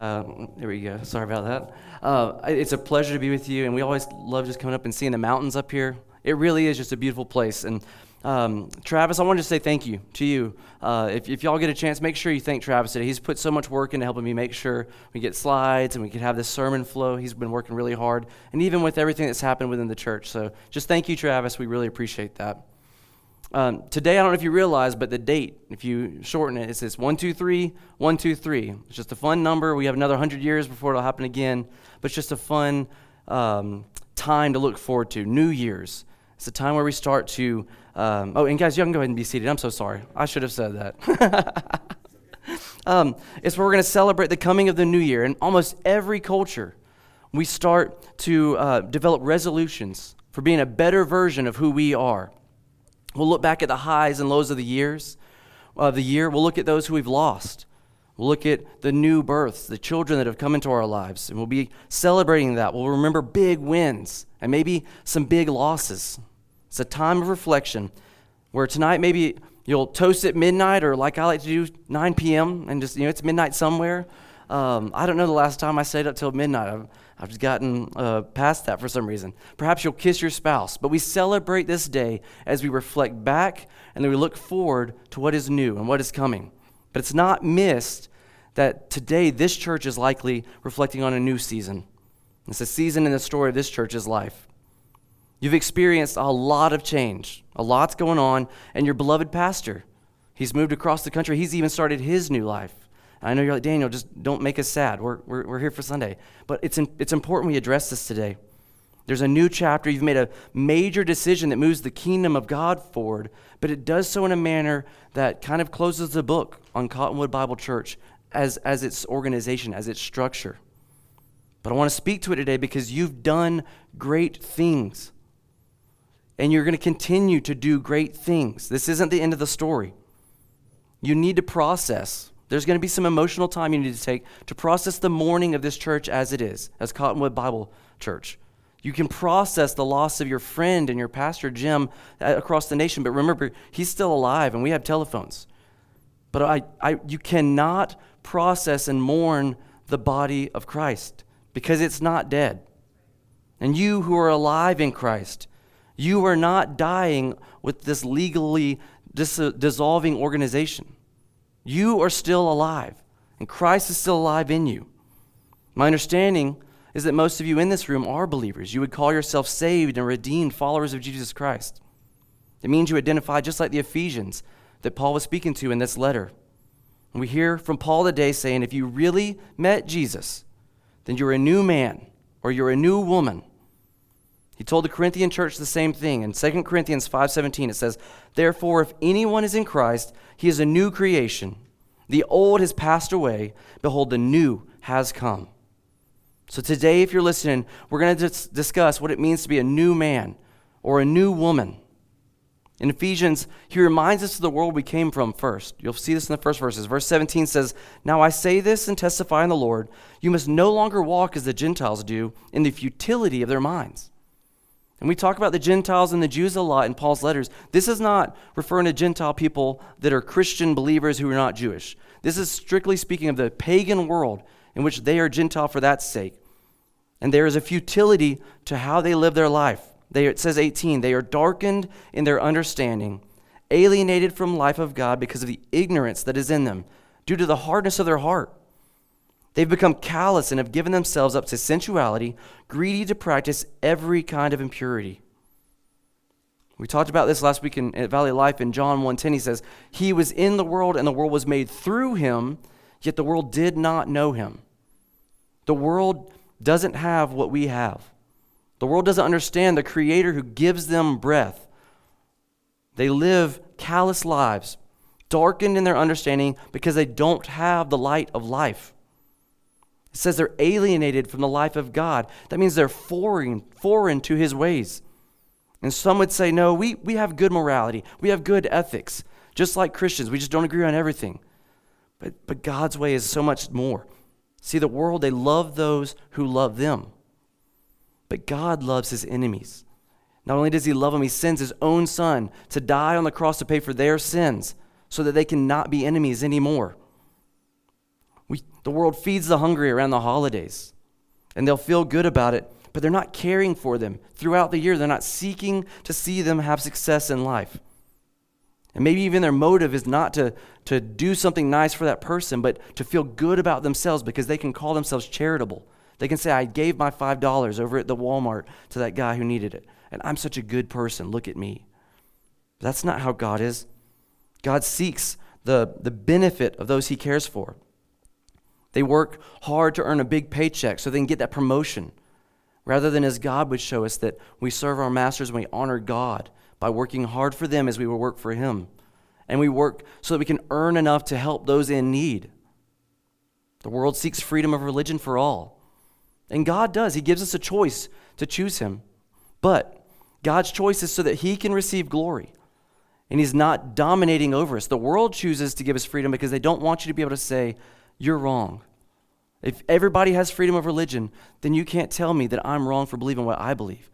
Uh, there we go. Sorry about that. Uh, it's a pleasure to be with you, and we always love just coming up and seeing the mountains up here. It really is just a beautiful place. And um, Travis, I wanted to say thank you to you. Uh, if, if y'all get a chance, make sure you thank Travis today. He's put so much work into helping me make sure we get slides and we can have this sermon flow. He's been working really hard, and even with everything that's happened within the church. So just thank you, Travis. We really appreciate that. Um, today, I don't know if you realize, but the date, if you shorten it, it says 123, 123. It's just a fun number. We have another 100 years before it'll happen again, but it's just a fun um, time to look forward to. New Year's. It's a time where we start to. Um, oh, and guys, you can go ahead and be seated. I'm so sorry. I should have said that. um, it's where we're going to celebrate the coming of the new year. In almost every culture, we start to uh, develop resolutions for being a better version of who we are. We'll look back at the highs and lows of the years of the year. We'll look at those who we've lost. We'll look at the new births, the children that have come into our lives, and we'll be celebrating that. We'll remember big wins and maybe some big losses. It's a time of reflection where tonight maybe you'll toast at midnight, or like I like to do, 9 p.m., and just, you know, it's midnight somewhere. Um, I don't know the last time I stayed up till midnight. I've, I've just gotten uh, past that for some reason. Perhaps you'll kiss your spouse, but we celebrate this day as we reflect back and then we look forward to what is new and what is coming. But it's not missed that today this church is likely reflecting on a new season. It's a season in the story of this church's life. You've experienced a lot of change, a lot's going on, and your beloved pastor, he's moved across the country. He's even started his new life. I know you're like, Daniel, just don't make us sad. We're, we're, we're here for Sunday. But it's, in, it's important we address this today. There's a new chapter. You've made a major decision that moves the kingdom of God forward, but it does so in a manner that kind of closes the book on Cottonwood Bible Church as, as its organization, as its structure. But I want to speak to it today because you've done great things. And you're going to continue to do great things. This isn't the end of the story. You need to process there's going to be some emotional time you need to take to process the mourning of this church as it is, as Cottonwood Bible Church. You can process the loss of your friend and your pastor, Jim, across the nation, but remember, he's still alive and we have telephones. But I, I, you cannot process and mourn the body of Christ because it's not dead. And you who are alive in Christ, you are not dying with this legally dis- dissolving organization. You are still alive, and Christ is still alive in you. My understanding is that most of you in this room are believers. You would call yourself saved and redeemed followers of Jesus Christ. It means you identify just like the Ephesians that Paul was speaking to in this letter. And we hear from Paul today saying if you really met Jesus, then you're a new man or you're a new woman. He told the Corinthian church the same thing. In 2 Corinthians 5:17 it says, "Therefore if anyone is in Christ, he is a new creation. The old has passed away. Behold, the new has come. So today, if you're listening, we're going to dis- discuss what it means to be a new man or a new woman. In Ephesians, he reminds us of the world we came from first. You'll see this in the first verses. Verse 17 says, Now I say this and testify in the Lord, you must no longer walk as the Gentiles do in the futility of their minds. And we talk about the Gentiles and the Jews a lot in Paul's letters. This is not referring to Gentile people that are Christian believers who are not Jewish. This is strictly speaking of the pagan world in which they are Gentile for that sake. And there is a futility to how they live their life. They, it says 18, they are darkened in their understanding, alienated from life of God because of the ignorance that is in them, due to the hardness of their heart. They've become callous and have given themselves up to sensuality, greedy to practice every kind of impurity. We talked about this last week in, at Valley Life in John 1:10. He says, "He was in the world and the world was made through him, yet the world did not know him." The world doesn't have what we have. The world doesn't understand the creator who gives them breath. They live callous lives, darkened in their understanding because they don't have the light of life. It says they're alienated from the life of God. That means they're foreign, foreign to his ways. And some would say, no, we, we have good morality, we have good ethics, just like Christians. We just don't agree on everything. But, but God's way is so much more. See, the world, they love those who love them. But God loves his enemies. Not only does he love them, he sends his own son to die on the cross to pay for their sins so that they cannot be enemies anymore. The world feeds the hungry around the holidays, and they'll feel good about it, but they're not caring for them throughout the year. They're not seeking to see them have success in life. And maybe even their motive is not to, to do something nice for that person, but to feel good about themselves because they can call themselves charitable. They can say, I gave my $5 over at the Walmart to that guy who needed it. And I'm such a good person. Look at me. But that's not how God is. God seeks the, the benefit of those he cares for. They work hard to earn a big paycheck so they can get that promotion. Rather than as God would show us that we serve our masters and we honor God by working hard for them as we would work for Him. And we work so that we can earn enough to help those in need. The world seeks freedom of religion for all. And God does. He gives us a choice to choose Him. But God's choice is so that He can receive glory. And He's not dominating over us. The world chooses to give us freedom because they don't want you to be able to say, You're wrong. If everybody has freedom of religion, then you can't tell me that I'm wrong for believing what I believe.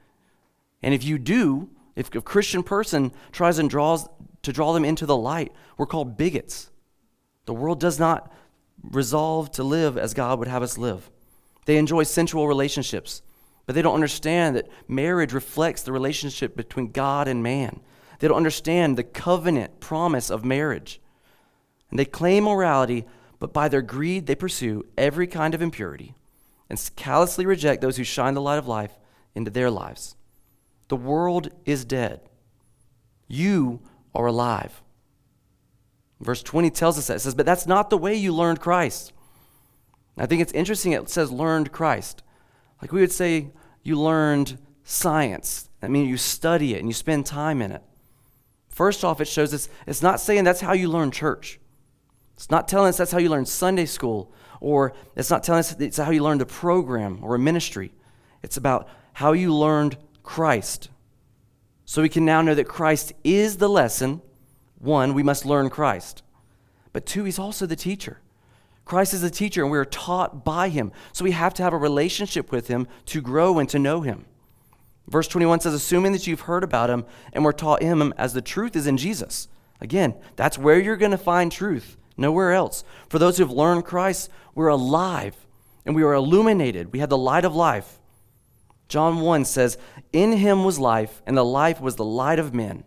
And if you do, if a Christian person tries and draws to draw them into the light, we're called bigots. The world does not resolve to live as God would have us live. They enjoy sensual relationships, but they don't understand that marriage reflects the relationship between God and man. They don't understand the covenant promise of marriage. And they claim morality, but by their greed, they pursue every kind of impurity and callously reject those who shine the light of life into their lives. The world is dead. You are alive. Verse 20 tells us that. It says, But that's not the way you learned Christ. I think it's interesting it says learned Christ. Like we would say, you learned science. I mean, you study it and you spend time in it. First off, it shows us it's not saying that's how you learn church. It's not telling us that's how you learn Sunday school, or it's not telling us that it's how you learned a program or a ministry. It's about how you learned Christ. So we can now know that Christ is the lesson. One, we must learn Christ. But two, he's also the teacher. Christ is the teacher, and we are taught by him. So we have to have a relationship with him to grow and to know him. Verse 21 says, Assuming that you've heard about him and were taught him as the truth is in Jesus. Again, that's where you're going to find truth, nowhere else. For those who have learned Christ, we're alive and we are illuminated. We have the light of life. John 1 says, In him was life, and the life was the light of men.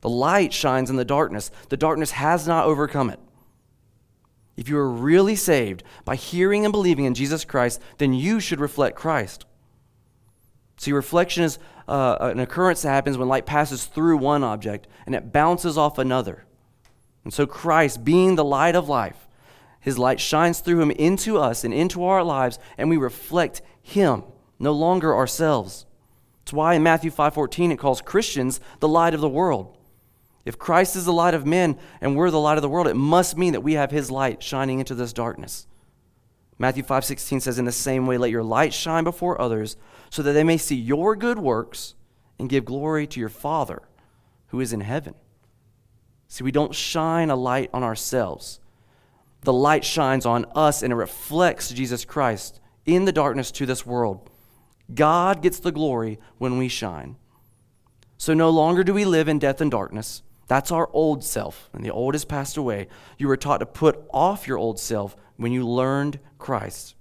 The light shines in the darkness. The darkness has not overcome it. If you are really saved by hearing and believing in Jesus Christ, then you should reflect Christ. See, reflection is uh, an occurrence that happens when light passes through one object and it bounces off another. And so, Christ, being the light of life, his light shines through him into us and into our lives, and we reflect him no longer ourselves. It's why in Matthew 5:14 it calls Christians the light of the world. If Christ is the light of men and we're the light of the world, it must mean that we have his light shining into this darkness. Matthew 5:16 says in the same way let your light shine before others so that they may see your good works and give glory to your Father who is in heaven. See, we don't shine a light on ourselves. The light shines on us and it reflects Jesus Christ in the darkness to this world. God gets the glory when we shine. So no longer do we live in death and darkness. That's our old self, and the old has passed away. You were taught to put off your old self when you learned Christ.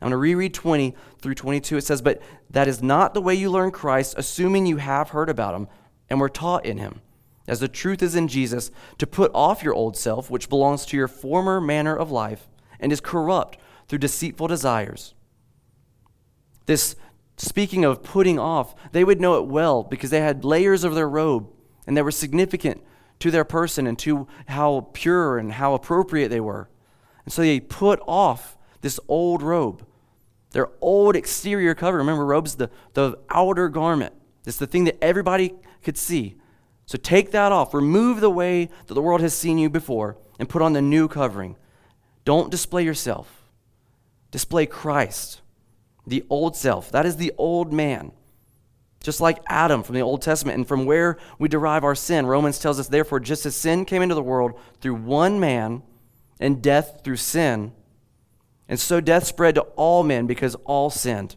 I'm going to reread 20 through 22. It says, But that is not the way you learn Christ, assuming you have heard about him and were taught in him, as the truth is in Jesus, to put off your old self, which belongs to your former manner of life and is corrupt through deceitful desires. This Speaking of putting off, they would know it well because they had layers of their robe and they were significant to their person and to how pure and how appropriate they were. And so they put off this old robe, their old exterior cover. Remember, robe's the, the outer garment, it's the thing that everybody could see. So take that off. Remove the way that the world has seen you before and put on the new covering. Don't display yourself, display Christ the old self. That is the old man. Just like Adam from the Old Testament and from where we derive our sin. Romans tells us, therefore, just as sin came into the world through one man and death through sin, and so death spread to all men because all sinned.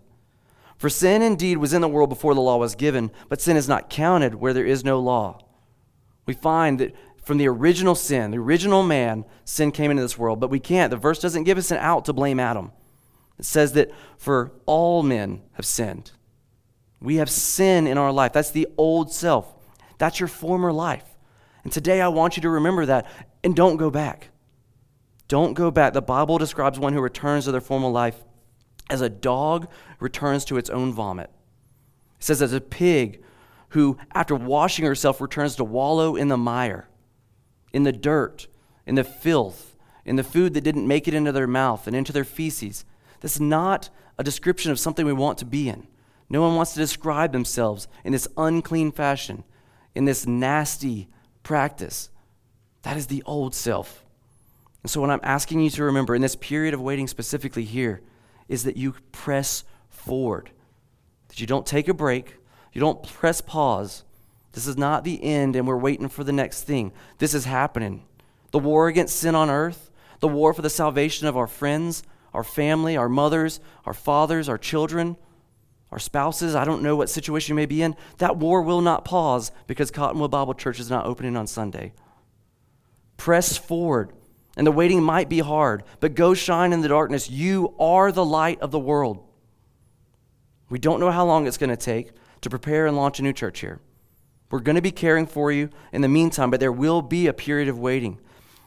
For sin indeed was in the world before the law was given, but sin is not counted where there is no law. We find that from the original sin, the original man, sin came into this world, but we can't. The verse doesn't give us an out to blame Adam. It says that for all men have sinned. We have sin in our life. That's the old self. That's your former life. And today I want you to remember that and don't go back. Don't go back. The Bible describes one who returns to their former life as a dog returns to its own vomit. It says, as a pig who, after washing herself, returns to wallow in the mire, in the dirt, in the filth, in the food that didn't make it into their mouth and into their feces. This is not a description of something we want to be in. No one wants to describe themselves in this unclean fashion, in this nasty practice. That is the old self. And so, what I'm asking you to remember in this period of waiting specifically here is that you press forward, that you don't take a break, you don't press pause. This is not the end and we're waiting for the next thing. This is happening. The war against sin on earth, the war for the salvation of our friends, our family, our mothers, our fathers, our children, our spouses. I don't know what situation you may be in. That war will not pause because Cottonwood Bible Church is not opening on Sunday. Press forward. And the waiting might be hard, but go shine in the darkness. You are the light of the world. We don't know how long it's going to take to prepare and launch a new church here. We're going to be caring for you in the meantime, but there will be a period of waiting.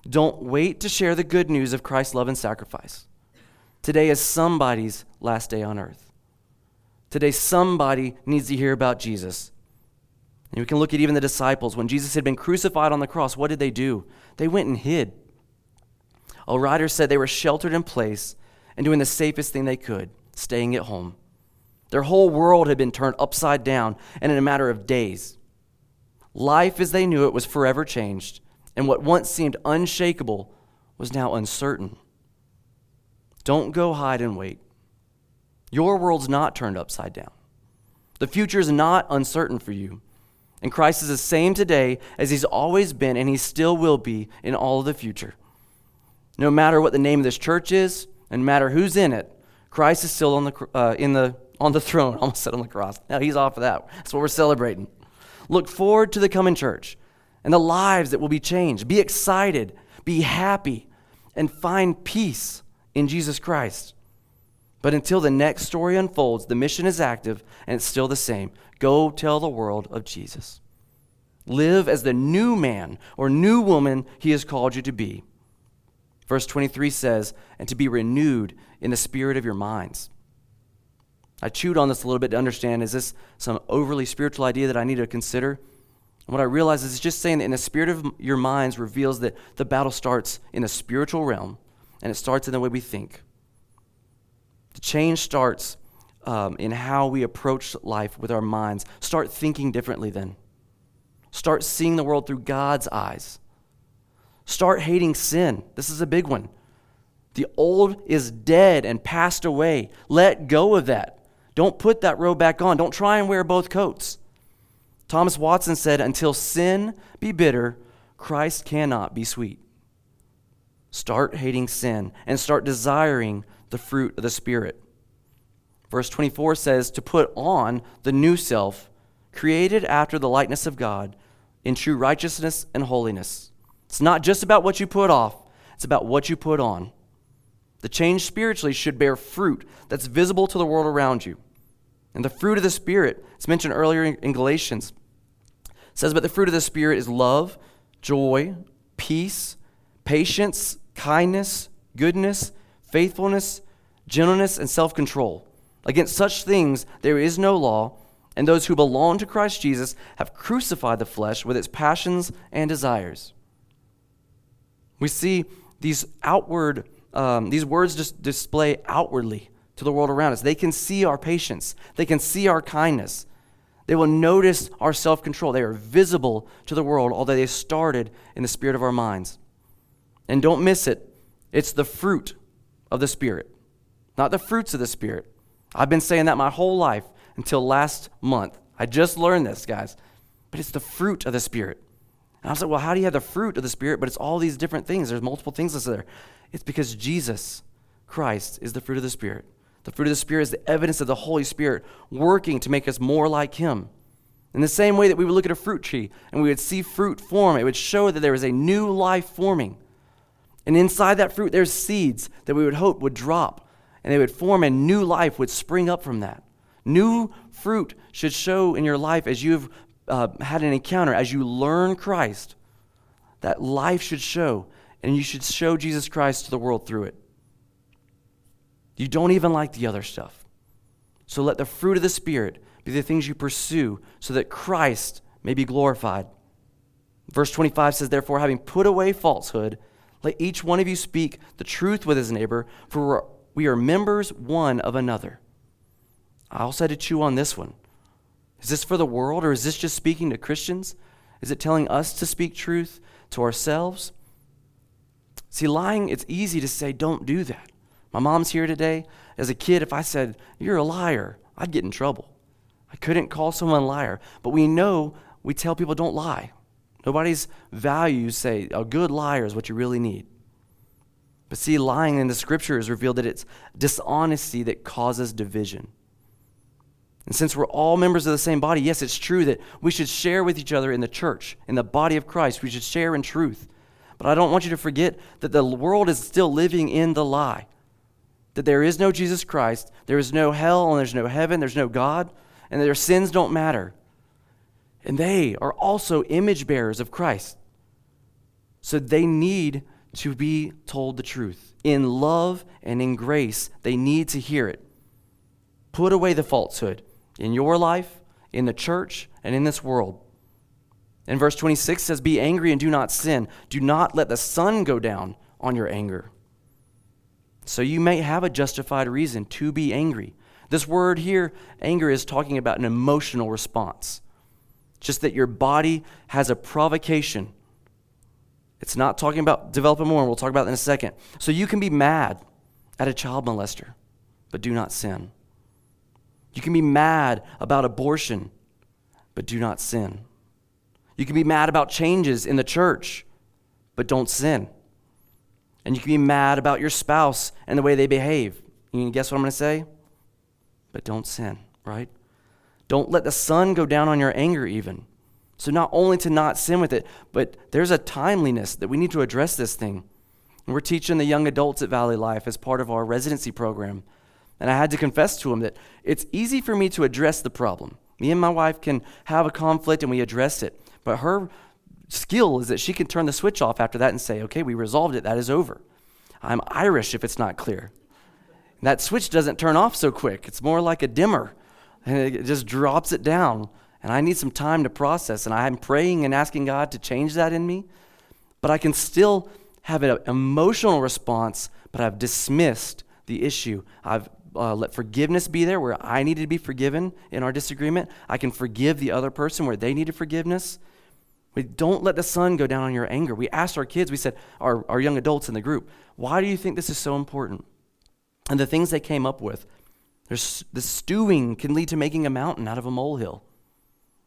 Don't wait to share the good news of Christ's love and sacrifice. Today is somebody's last day on earth. Today, somebody needs to hear about Jesus. And we can look at even the disciples. When Jesus had been crucified on the cross, what did they do? They went and hid. A writer said they were sheltered in place and doing the safest thing they could, staying at home. Their whole world had been turned upside down, and in a matter of days, life as they knew it was forever changed, and what once seemed unshakable was now uncertain. Don't go hide and wait. Your world's not turned upside down. The future is not uncertain for you. And Christ is the same today as he's always been, and he still will be in all of the future. No matter what the name of this church is, and no matter who's in it, Christ is still on the, uh, in the, on the throne. Almost said on the cross. Now he's off of that. That's what we're celebrating. Look forward to the coming church and the lives that will be changed. Be excited, be happy, and find peace in Jesus Christ. But until the next story unfolds, the mission is active and it's still the same. Go tell the world of Jesus. Live as the new man or new woman he has called you to be. Verse 23 says, and to be renewed in the spirit of your minds. I chewed on this a little bit to understand is this some overly spiritual idea that I need to consider? And what I realize is it's just saying that in the spirit of your minds reveals that the battle starts in the spiritual realm and it starts in the way we think. The change starts um, in how we approach life with our minds. Start thinking differently then. Start seeing the world through God's eyes. Start hating sin. This is a big one. The old is dead and passed away. Let go of that. Don't put that robe back on. Don't try and wear both coats. Thomas Watson said, Until sin be bitter, Christ cannot be sweet. Start hating sin and start desiring the fruit of the Spirit. Verse 24 says, To put on the new self, created after the likeness of God, in true righteousness and holiness. It's not just about what you put off, it's about what you put on. The change spiritually should bear fruit that's visible to the world around you. And the fruit of the Spirit, it's mentioned earlier in Galatians, says, But the fruit of the Spirit is love, joy, peace, patience, kindness, goodness, faithfulness, gentleness, and self control. Against such things there is no law, and those who belong to Christ Jesus have crucified the flesh with its passions and desires. We see these outward, um, these words just display outwardly to the world around us. They can see our patience, they can see our kindness. They will notice our self control. They are visible to the world, although they started in the spirit of our minds. And don't miss it, it's the fruit of the Spirit, not the fruits of the Spirit. I've been saying that my whole life until last month. I just learned this, guys. But it's the fruit of the Spirit. And I was like, well, how do you have the fruit of the Spirit? But it's all these different things. There's multiple things listed there. It's because Jesus Christ is the fruit of the Spirit. The fruit of the Spirit is the evidence of the Holy Spirit working to make us more like Him. In the same way that we would look at a fruit tree and we would see fruit form, it would show that there is a new life forming. And inside that fruit, there's seeds that we would hope would drop and they would form, and new life would spring up from that. New fruit should show in your life as you've uh, had an encounter, as you learn Christ, that life should show, and you should show Jesus Christ to the world through it. You don't even like the other stuff. So let the fruit of the Spirit be the things you pursue so that Christ may be glorified. Verse 25 says, Therefore, having put away falsehood, let each one of you speak the truth with his neighbor, for we are members one of another. I also had to chew on this one. Is this for the world, or is this just speaking to Christians? Is it telling us to speak truth to ourselves? See, lying, it's easy to say, don't do that. My mom's here today. As a kid, if I said, you're a liar, I'd get in trouble. I couldn't call someone a liar. But we know we tell people don't lie. Nobody's values say a good liar is what you really need. But see, lying in the scripture is revealed that it's dishonesty that causes division. And since we're all members of the same body, yes, it's true that we should share with each other in the church, in the body of Christ. We should share in truth. But I don't want you to forget that the world is still living in the lie that there is no Jesus Christ, there is no hell, and there's no heaven, there's no God, and their sins don't matter. And they are also image bearers of Christ. So they need to be told the truth. In love and in grace, they need to hear it. Put away the falsehood in your life, in the church, and in this world. And verse 26 says, Be angry and do not sin. Do not let the sun go down on your anger. So you may have a justified reason to be angry. This word here, anger, is talking about an emotional response. Just that your body has a provocation it's not talking about developing more, and we'll talk about that in a second. So you can be mad at a child molester, but do not sin. You can be mad about abortion, but do not sin. You can be mad about changes in the church, but don't sin. And you can be mad about your spouse and the way they behave. You can guess what I'm going to say? But don't sin, right? Don't let the sun go down on your anger, even. So, not only to not sin with it, but there's a timeliness that we need to address this thing. And we're teaching the young adults at Valley Life as part of our residency program. And I had to confess to him that it's easy for me to address the problem. Me and my wife can have a conflict and we address it. But her skill is that she can turn the switch off after that and say, okay, we resolved it, that is over. I'm Irish if it's not clear. And that switch doesn't turn off so quick, it's more like a dimmer, and it just drops it down. And I need some time to process. And I'm praying and asking God to change that in me. But I can still have an emotional response, but I've dismissed the issue. I've uh, let forgiveness be there where I needed to be forgiven in our disagreement. I can forgive the other person where they needed forgiveness. We don't let the sun go down on your anger. We asked our kids, we said, our, our young adults in the group, why do you think this is so important? And the things they came up with, there's, the stewing can lead to making a mountain out of a molehill.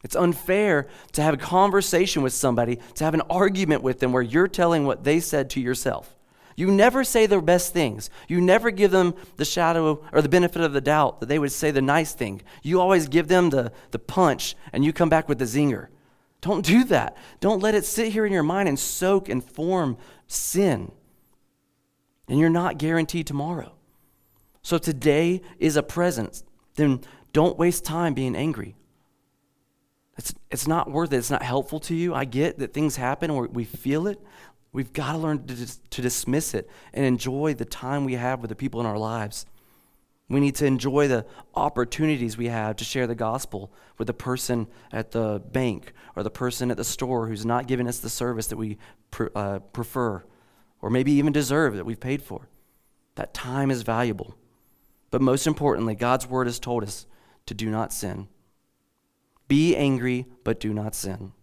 It's unfair to have a conversation with somebody, to have an argument with them where you're telling what they said to yourself. You never say their best things. You never give them the shadow or the benefit of the doubt that they would say the nice thing. You always give them the, the punch and you come back with the zinger. Don't do that. Don't let it sit here in your mind and soak and form sin. And you're not guaranteed tomorrow. So today is a present. Then don't waste time being angry. It's, it's not worth it. It's not helpful to you. I get that things happen or we feel it. We've got to learn to, dis- to dismiss it and enjoy the time we have with the people in our lives. We need to enjoy the opportunities we have to share the gospel with the person at the bank or the person at the store who's not giving us the service that we pr- uh, prefer or maybe even deserve that we've paid for. That time is valuable. But most importantly, God's word has told us to do not sin. Be angry, but do not sin.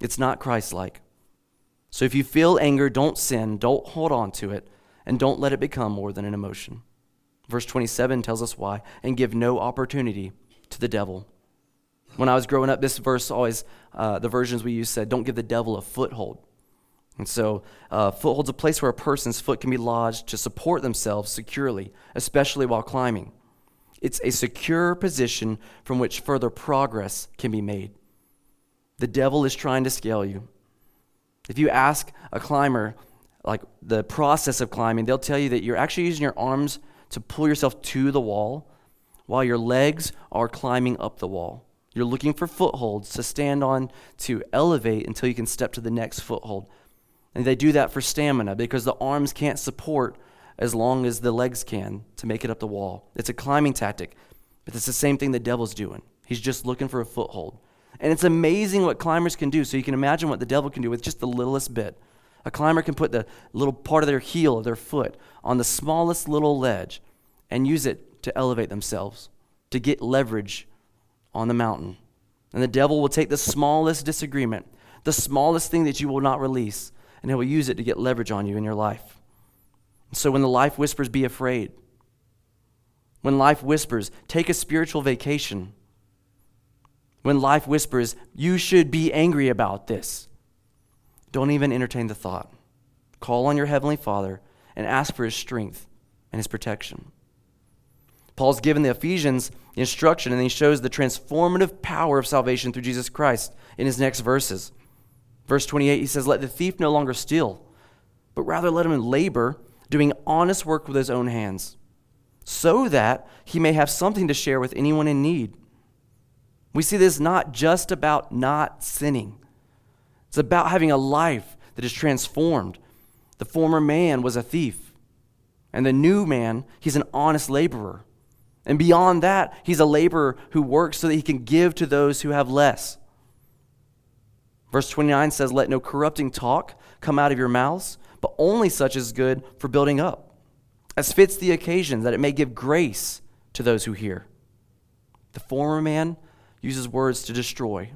It's not Christ like. So if you feel anger, don't sin, don't hold on to it, and don't let it become more than an emotion. Verse 27 tells us why, and give no opportunity to the devil. When I was growing up, this verse always, uh, the versions we used said, don't give the devil a foothold. And so, uh, foothold's a place where a person's foot can be lodged to support themselves securely, especially while climbing. It's a secure position from which further progress can be made. The devil is trying to scale you. If you ask a climber, like the process of climbing, they'll tell you that you're actually using your arms to pull yourself to the wall while your legs are climbing up the wall. You're looking for footholds to stand on to elevate until you can step to the next foothold. And they do that for stamina because the arms can't support as long as the legs can to make it up the wall. It's a climbing tactic, but it's the same thing the devil's doing. He's just looking for a foothold. And it's amazing what climbers can do. So you can imagine what the devil can do with just the littlest bit. A climber can put the little part of their heel of their foot on the smallest little ledge and use it to elevate themselves, to get leverage on the mountain. And the devil will take the smallest disagreement, the smallest thing that you will not release, and he will use it to get leverage on you in your life. So when the life whispers, be afraid. When life whispers, take a spiritual vacation. When life whispers, you should be angry about this, don't even entertain the thought. Call on your Heavenly Father and ask for His strength and His protection. Paul's given the Ephesians instruction, and he shows the transformative power of salvation through Jesus Christ in his next verses. Verse 28, he says, Let the thief no longer steal, but rather let him labor, doing honest work with his own hands, so that he may have something to share with anyone in need. We see this not just about not sinning, it's about having a life that is transformed. The former man was a thief, and the new man, he's an honest laborer. And beyond that, he's a laborer who works so that he can give to those who have less. Verse 29 says, Let no corrupting talk come out of your mouths, but only such as is good for building up, as fits the occasion, that it may give grace to those who hear. The former man uses words to destroy.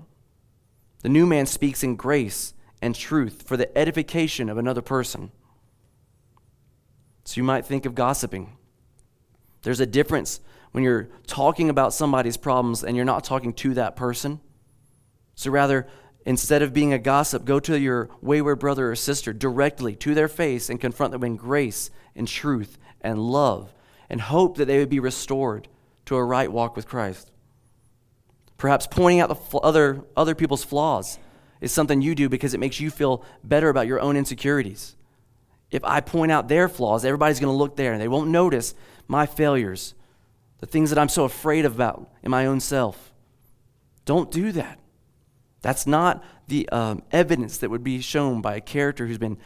The new man speaks in grace and truth for the edification of another person. So you might think of gossiping. There's a difference when you're talking about somebody's problems and you're not talking to that person. So rather, instead of being a gossip, go to your wayward brother or sister directly to their face and confront them in grace and truth and love and hope that they would be restored to a right walk with Christ. Perhaps pointing out the fl- other, other people's flaws is something you do because it makes you feel better about your own insecurities. If I point out their flaws, everybody's going to look there and they won't notice my failures the things that I'm so afraid about in my own self. Don't do that. That's not the um, evidence that would be shown by a character who's been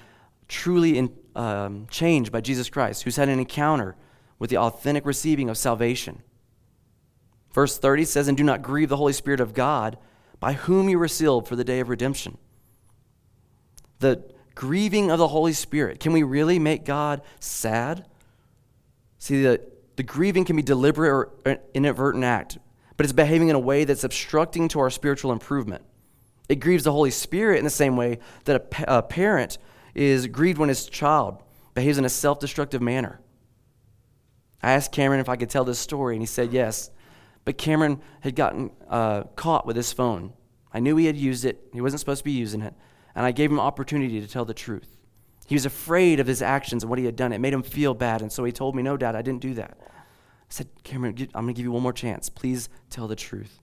truly in, um, changed by Jesus Christ, who's had an encounter with the authentic receiving of salvation. Verse 30 says, And do not grieve the Holy Spirit of God, by whom you were sealed for the day of redemption. The grieving of the Holy Spirit. Can we really make God sad? See, the the grieving can be deliberate or an inadvertent act, but it's behaving in a way that's obstructing to our spiritual improvement. It grieves the Holy Spirit in the same way that a, a parent is grieved when his child behaves in a self destructive manner. I asked Cameron if I could tell this story, and he said yes. But Cameron had gotten uh, caught with his phone. I knew he had used it, he wasn't supposed to be using it, and I gave him opportunity to tell the truth. He was afraid of his actions and what he had done. It made him feel bad. And so he told me, No, Dad, I didn't do that. I said, Cameron, I'm going to give you one more chance. Please tell the truth.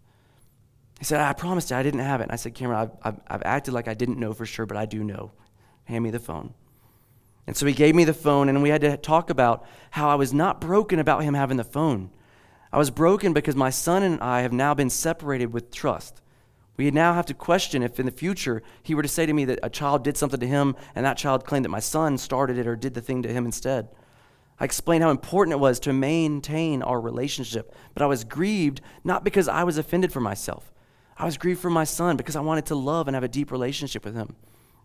He said, I promised you I didn't have it. And I said, Cameron, I've, I've, I've acted like I didn't know for sure, but I do know. Hand me the phone. And so he gave me the phone, and we had to talk about how I was not broken about him having the phone. I was broken because my son and I have now been separated with trust. We now have to question if in the future he were to say to me that a child did something to him and that child claimed that my son started it or did the thing to him instead. I explained how important it was to maintain our relationship, but I was grieved not because I was offended for myself. I was grieved for my son because I wanted to love and have a deep relationship with him.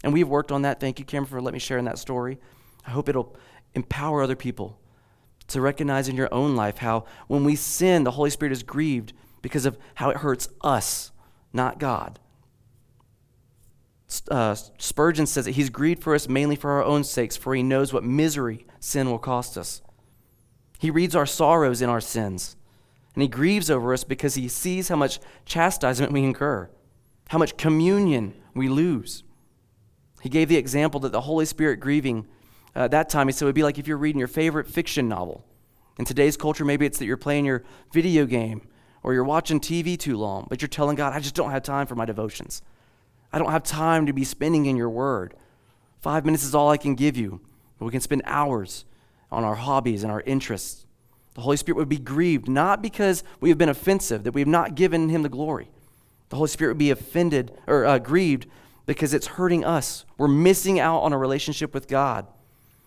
And we've worked on that. Thank you, Cameron, for letting me share in that story. I hope it'll empower other people to recognize in your own life how when we sin, the Holy Spirit is grieved because of how it hurts us not God. Uh, Spurgeon says that he's grieved for us mainly for our own sakes, for he knows what misery sin will cost us. He reads our sorrows in our sins, and he grieves over us because he sees how much chastisement we incur, how much communion we lose. He gave the example that the Holy Spirit grieving uh, that time, he said, it would be like if you're reading your favorite fiction novel. In today's culture, maybe it's that you're playing your video game or you're watching TV too long, but you're telling God, I just don't have time for my devotions. I don't have time to be spending in your word. Five minutes is all I can give you, but we can spend hours on our hobbies and our interests. The Holy Spirit would be grieved, not because we have been offensive, that we have not given him the glory. The Holy Spirit would be offended or uh, grieved because it's hurting us. We're missing out on a relationship with God.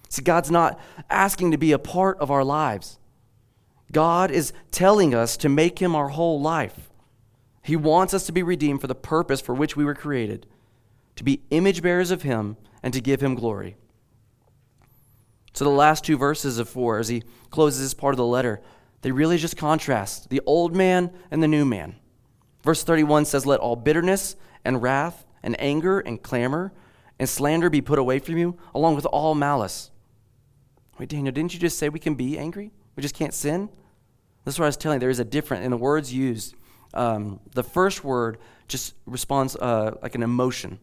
See, God's not asking to be a part of our lives. God is telling us to make him our whole life. He wants us to be redeemed for the purpose for which we were created, to be image bearers of him and to give him glory. So the last two verses of 4 as he closes this part of the letter, they really just contrast the old man and the new man. Verse 31 says, Let all bitterness and wrath and anger and clamor and slander be put away from you, along with all malice. Wait, Daniel, didn't you just say we can be angry? We just can't sin? That's what I was telling you. There is a difference in the words used. Um, the first word just responds uh, like an emotion.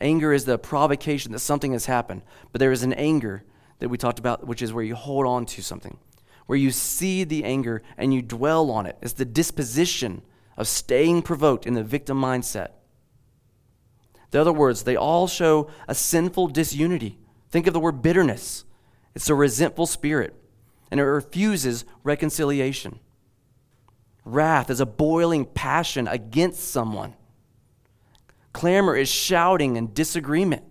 Anger is the provocation that something has happened, but there is an anger that we talked about, which is where you hold on to something, where you see the anger and you dwell on it. It's the disposition of staying provoked in the victim mindset. The other words, they all show a sinful disunity. Think of the word bitterness. It's a resentful spirit, and it refuses reconciliation. Wrath is a boiling passion against someone. Clamor is shouting and disagreement.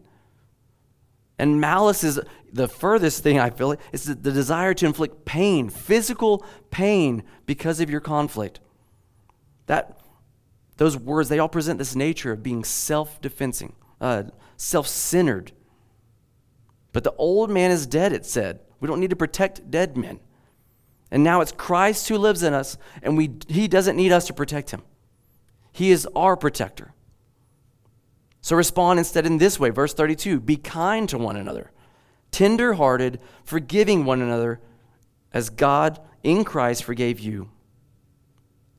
And malice is the furthest thing I feel is the desire to inflict pain, physical pain, because of your conflict. That those words they all present this nature of being self-defensing, uh, self-centered. But the old man is dead. It said we don't need to protect dead men. And now it's Christ who lives in us, and we, he doesn't need us to protect him. He is our protector. So respond instead in this way. Verse 32 Be kind to one another, tender hearted, forgiving one another as God in Christ forgave you.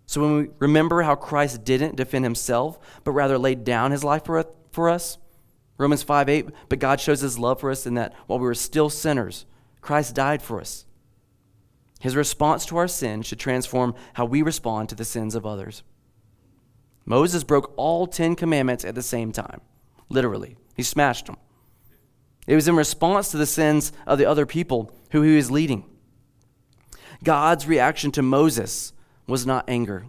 So when we remember how Christ didn't defend himself, but rather laid down his life for, for us, Romans 5 8, but God shows his love for us in that while we were still sinners, Christ died for us. His response to our sin should transform how we respond to the sins of others. Moses broke all 10 commandments at the same time, literally. He smashed them. It was in response to the sins of the other people who he was leading. God's reaction to Moses was not anger,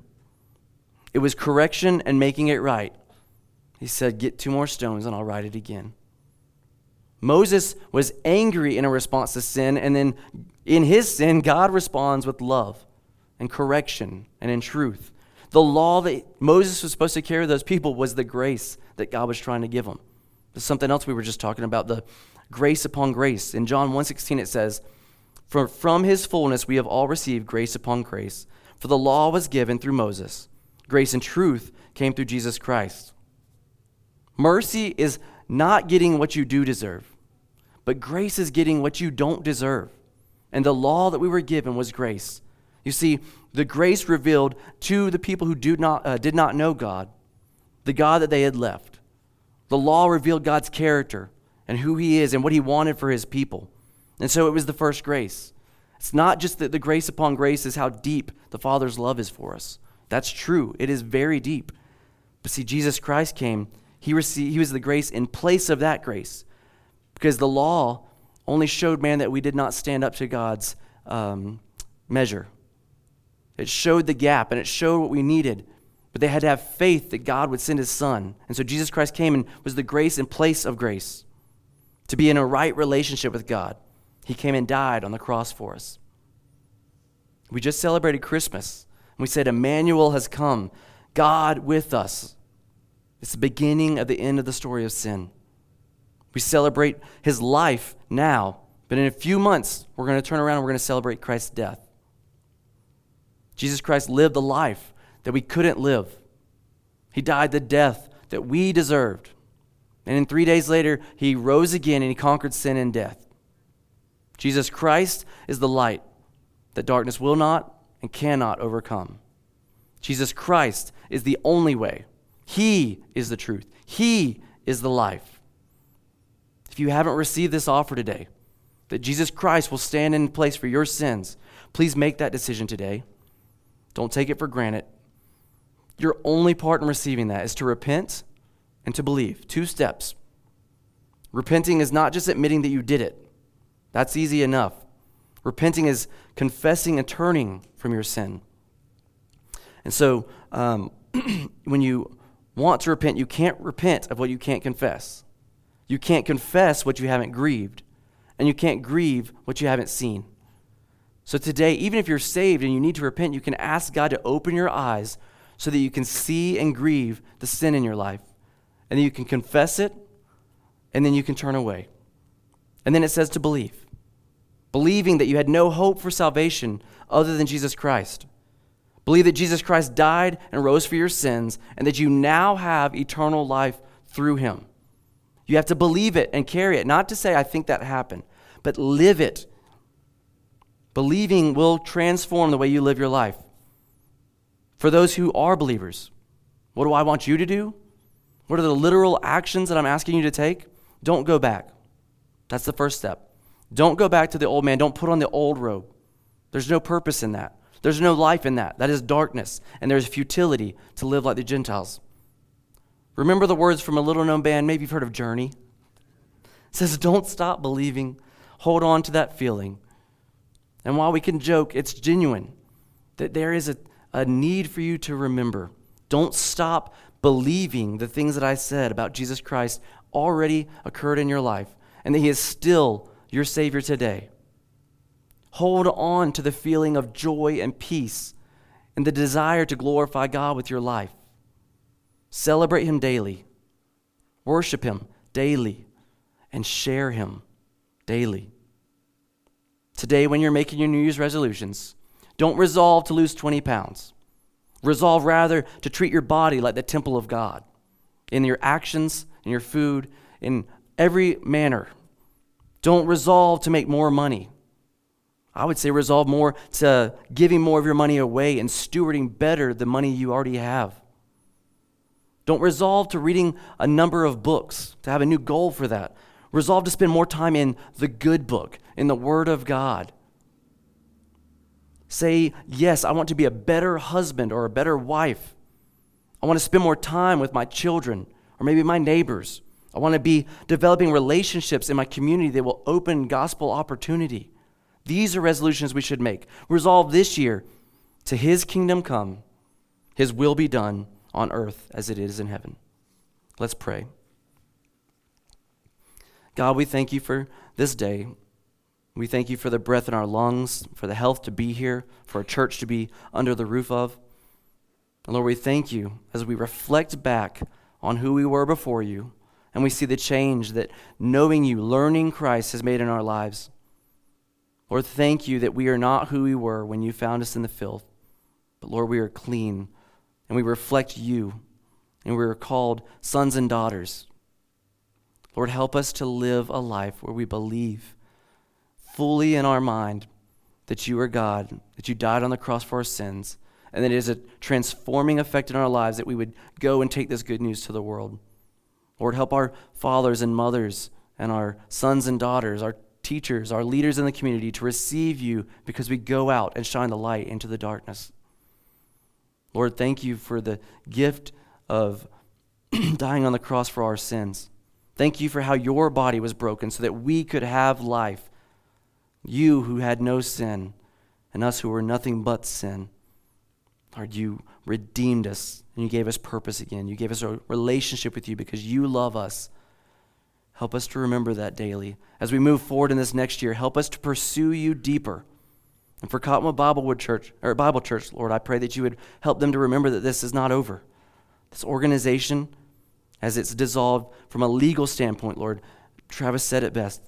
it was correction and making it right. He said, Get two more stones and I'll write it again. Moses was angry in a response to sin, and then in his sin, God responds with love and correction and in truth. The law that Moses was supposed to carry those people was the grace that God was trying to give them. There's something else we were just talking about, the grace upon grace. In John 1:16 it says, "For from his fullness we have all received grace upon grace. For the law was given through Moses. Grace and truth came through Jesus Christ." Mercy is not getting what you do deserve, but grace is getting what you don't deserve. And the law that we were given was grace. You see, the grace revealed to the people who do not, uh, did not know God, the God that they had left. The law revealed God's character and who He is and what He wanted for His people. And so it was the first grace. It's not just that the grace upon grace is how deep the Father's love is for us. That's true, it is very deep. But see, Jesus Christ came, He, received, he was the grace in place of that grace. Because the law only showed man that we did not stand up to God's um, measure. It showed the gap and it showed what we needed. But they had to have faith that God would send his son. And so Jesus Christ came and was the grace in place of grace to be in a right relationship with God. He came and died on the cross for us. We just celebrated Christmas. And we said, Emmanuel has come, God with us. It's the beginning of the end of the story of sin. We celebrate his life now, but in a few months, we're going to turn around and we're going to celebrate Christ's death. Jesus Christ lived the life that we couldn't live. He died the death that we deserved. And in three days later, he rose again and he conquered sin and death. Jesus Christ is the light that darkness will not and cannot overcome. Jesus Christ is the only way. He is the truth. He is the life. If you haven't received this offer today, that Jesus Christ will stand in place for your sins, please make that decision today. Don't take it for granted. Your only part in receiving that is to repent and to believe. Two steps. Repenting is not just admitting that you did it, that's easy enough. Repenting is confessing and turning from your sin. And so, um, when you want to repent, you can't repent of what you can't confess. You can't confess what you haven't grieved, and you can't grieve what you haven't seen. So, today, even if you're saved and you need to repent, you can ask God to open your eyes so that you can see and grieve the sin in your life. And then you can confess it, and then you can turn away. And then it says to believe, believing that you had no hope for salvation other than Jesus Christ. Believe that Jesus Christ died and rose for your sins, and that you now have eternal life through him. You have to believe it and carry it, not to say, I think that happened, but live it. Believing will transform the way you live your life. For those who are believers, what do I want you to do? What are the literal actions that I'm asking you to take? Don't go back. That's the first step. Don't go back to the old man. Don't put on the old robe. There's no purpose in that. There's no life in that. That is darkness, and there's futility to live like the Gentiles. Remember the words from a little known band, maybe you've heard of Journey? It says, Don't stop believing. Hold on to that feeling. And while we can joke, it's genuine that there is a, a need for you to remember. Don't stop believing the things that I said about Jesus Christ already occurred in your life and that He is still your Savior today. Hold on to the feeling of joy and peace and the desire to glorify God with your life. Celebrate Him daily, worship Him daily, and share Him daily. Today, when you're making your New Year's resolutions, don't resolve to lose 20 pounds. Resolve rather to treat your body like the temple of God in your actions, in your food, in every manner. Don't resolve to make more money. I would say resolve more to giving more of your money away and stewarding better the money you already have. Don't resolve to reading a number of books, to have a new goal for that. Resolve to spend more time in the good book, in the Word of God. Say, yes, I want to be a better husband or a better wife. I want to spend more time with my children or maybe my neighbors. I want to be developing relationships in my community that will open gospel opportunity. These are resolutions we should make. Resolve this year to His kingdom come, His will be done on earth as it is in heaven. Let's pray. God, we thank you for this day. We thank you for the breath in our lungs, for the health to be here, for a church to be under the roof of. And Lord, we thank you as we reflect back on who we were before you and we see the change that knowing you, learning Christ has made in our lives. Lord, thank you that we are not who we were when you found us in the filth. But Lord, we are clean and we reflect you and we are called sons and daughters. Lord, help us to live a life where we believe fully in our mind that you are God, that you died on the cross for our sins, and that it is a transforming effect in our lives that we would go and take this good news to the world. Lord, help our fathers and mothers and our sons and daughters, our teachers, our leaders in the community to receive you because we go out and shine the light into the darkness. Lord, thank you for the gift of dying on the cross for our sins. Thank you for how your body was broken so that we could have life. You who had no sin, and us who were nothing but sin. Lord, you redeemed us and you gave us purpose again. You gave us a relationship with you because you love us. Help us to remember that daily. As we move forward in this next year, help us to pursue you deeper. And for Cottonwood Biblewood Church or Bible Church, Lord, I pray that you would help them to remember that this is not over. This organization, as it's dissolved from a legal standpoint, Lord, Travis said it best.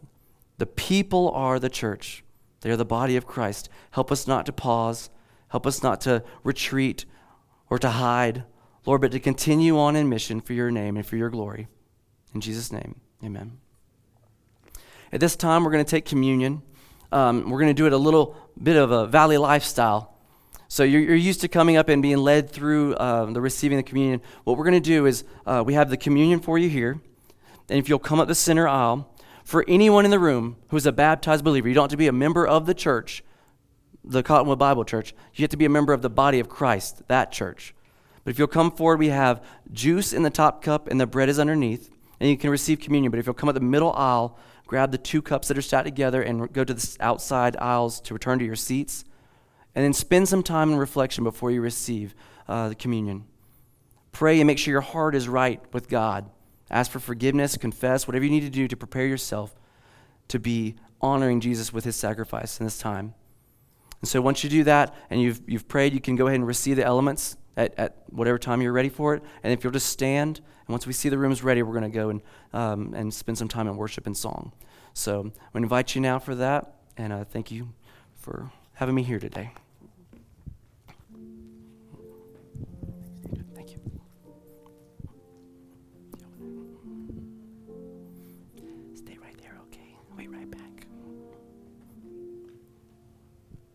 The people are the church. They are the body of Christ. Help us not to pause. Help us not to retreat or to hide, Lord, but to continue on in mission for your name and for your glory. In Jesus' name. Amen. At this time, we're going to take communion. Um, we're going to do it a little bit of a valley lifestyle. So you're, you're used to coming up and being led through uh, the receiving the communion. What we're going to do is uh, we have the communion for you here. And if you'll come up the center aisle, for anyone in the room who's a baptized believer, you don't have to be a member of the church, the Cottonwood Bible Church. You have to be a member of the body of Christ, that church. But if you'll come forward, we have juice in the top cup and the bread is underneath, and you can receive communion. But if you'll come at the middle aisle, grab the two cups that are stacked together and go to the outside aisles to return to your seats, and then spend some time in reflection before you receive uh, the communion. Pray and make sure your heart is right with God. Ask for forgiveness, confess, whatever you need to do to prepare yourself to be honoring Jesus with his sacrifice in this time. And so once you do that and you've, you've prayed, you can go ahead and receive the elements at, at whatever time you're ready for it. And if you'll just stand, and once we see the rooms ready, we're going to go and, um, and spend some time in worship and song. So I invite you now for that, and uh, thank you for having me here today.